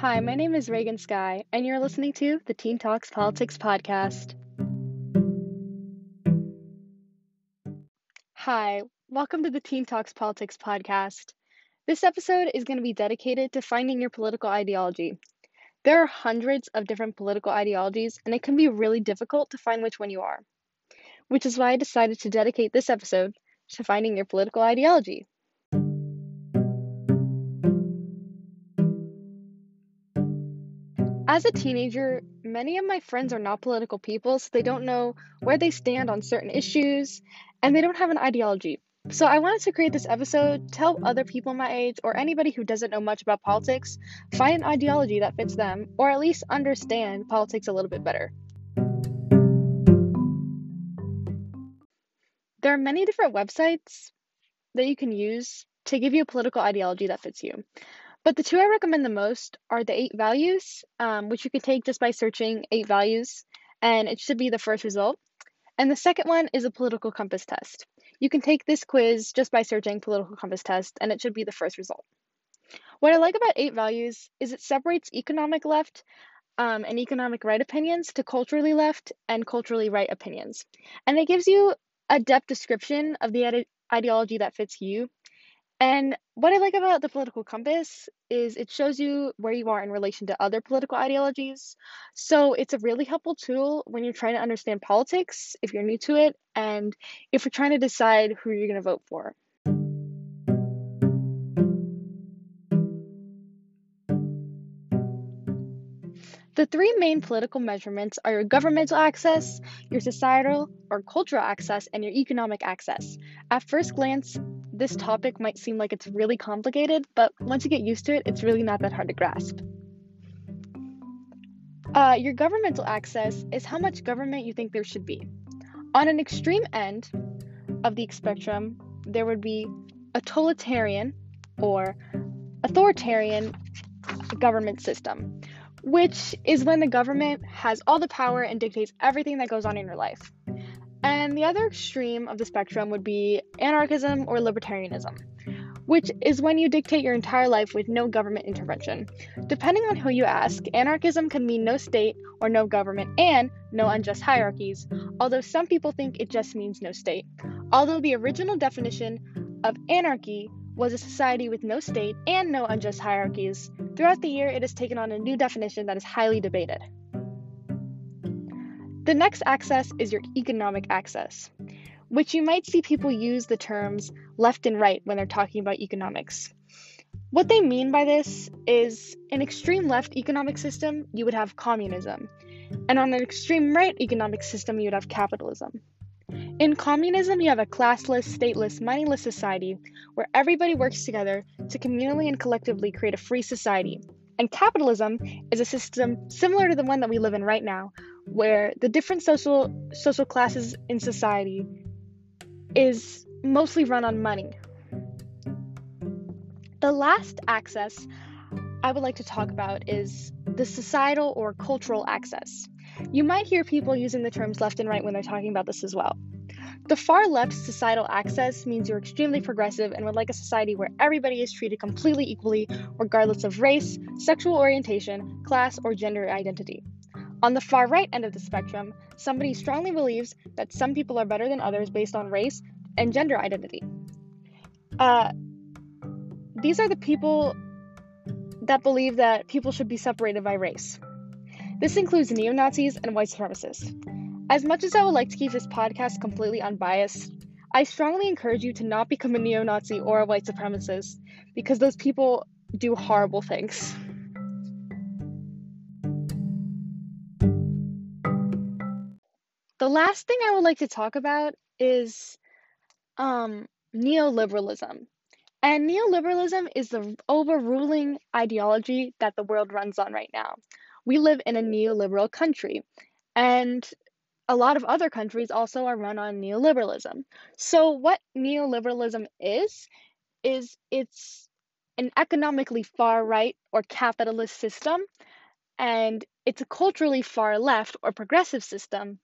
Hi, my name is Reagan Sky, and you're listening to the Teen Talks Politics Podcast. Hi, welcome to the Teen Talks Politics Podcast. This episode is going to be dedicated to finding your political ideology. There are hundreds of different political ideologies, and it can be really difficult to find which one you are, which is why I decided to dedicate this episode to finding your political ideology. As a teenager, many of my friends are not political people, so they don't know where they stand on certain issues and they don't have an ideology. So I wanted to create this episode to help other people my age or anybody who doesn't know much about politics find an ideology that fits them or at least understand politics a little bit better. There are many different websites that you can use to give you a political ideology that fits you. But the two I recommend the most are the eight values, um, which you can take just by searching eight values, and it should be the first result. And the second one is a political compass test. You can take this quiz just by searching political compass test, and it should be the first result. What I like about eight values is it separates economic left um, and economic right opinions to culturally left and culturally right opinions. And it gives you a depth description of the ide- ideology that fits you and what I like about the political compass is it shows you where you are in relation to other political ideologies. So it's a really helpful tool when you're trying to understand politics, if you're new to it, and if you're trying to decide who you're going to vote for. The three main political measurements are your governmental access, your societal or cultural access, and your economic access. At first glance, this topic might seem like it's really complicated, but once you get used to it, it's really not that hard to grasp. Uh, your governmental access is how much government you think there should be. On an extreme end of the spectrum, there would be a totalitarian or authoritarian government system, which is when the government has all the power and dictates everything that goes on in your life. And the other extreme of the spectrum would be anarchism or libertarianism, which is when you dictate your entire life with no government intervention. Depending on who you ask, anarchism can mean no state or no government and no unjust hierarchies, although some people think it just means no state. Although the original definition of anarchy was a society with no state and no unjust hierarchies, throughout the year it has taken on a new definition that is highly debated. The next access is your economic access, which you might see people use the terms left and right when they're talking about economics. What they mean by this is an extreme left economic system, you would have communism, and on an extreme right economic system, you would have capitalism. In communism, you have a classless, stateless, moneyless society where everybody works together to communally and collectively create a free society. And capitalism is a system similar to the one that we live in right now, where the different social social classes in society is mostly run on money. The last access I would like to talk about is the societal or cultural access. You might hear people using the terms left and right when they're talking about this as well. The far left societal access means you're extremely progressive and would like a society where everybody is treated completely equally, regardless of race, sexual orientation, class, or gender identity. On the far right end of the spectrum, somebody strongly believes that some people are better than others based on race and gender identity. Uh, these are the people that believe that people should be separated by race. This includes neo Nazis and white supremacists. As much as I would like to keep this podcast completely unbiased, I strongly encourage you to not become a neo Nazi or a white supremacist because those people do horrible things. The last thing I would like to talk about is um, neoliberalism. And neoliberalism is the overruling ideology that the world runs on right now. We live in a neoliberal country, and a lot of other countries also are run on neoliberalism. So, what neoliberalism is, is it's an economically far right or capitalist system, and it's a culturally far left or progressive system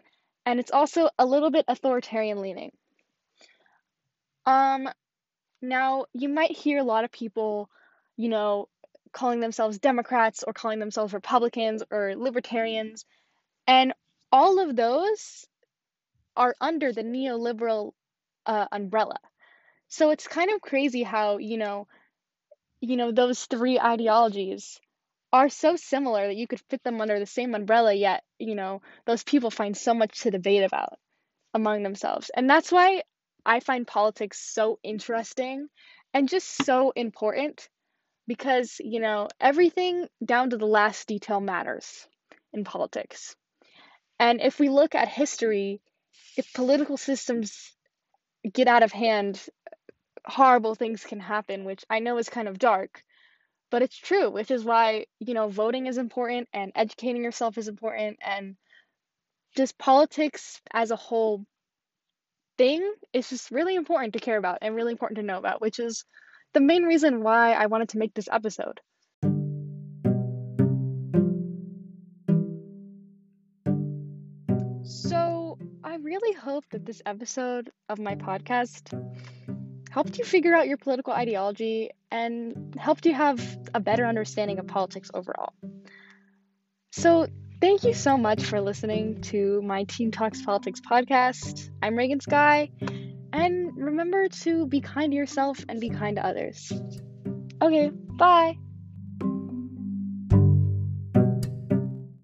and it's also a little bit authoritarian leaning. Um, now you might hear a lot of people, you know, calling themselves Democrats or calling themselves Republicans or libertarians. And all of those are under the neoliberal uh, umbrella. So it's kind of crazy how, you know, you know, those three ideologies are so similar that you could fit them under the same umbrella, yet, you know, those people find so much to debate about among themselves. And that's why I find politics so interesting and just so important because, you know, everything down to the last detail matters in politics. And if we look at history, if political systems get out of hand, horrible things can happen, which I know is kind of dark, but it's true, which is why, you know, voting is important and educating yourself is important and just politics as a whole thing is just really important to care about and really important to know about, which is the main reason why I wanted to make this episode. So, I really hope that this episode of my podcast helped you figure out your political ideology and helped you have a better understanding of politics overall. So, thank you so much for listening to my Teen Talks Politics podcast. I'm Reagan Sky and remember to be kind to yourself and be kind to others. Okay, bye.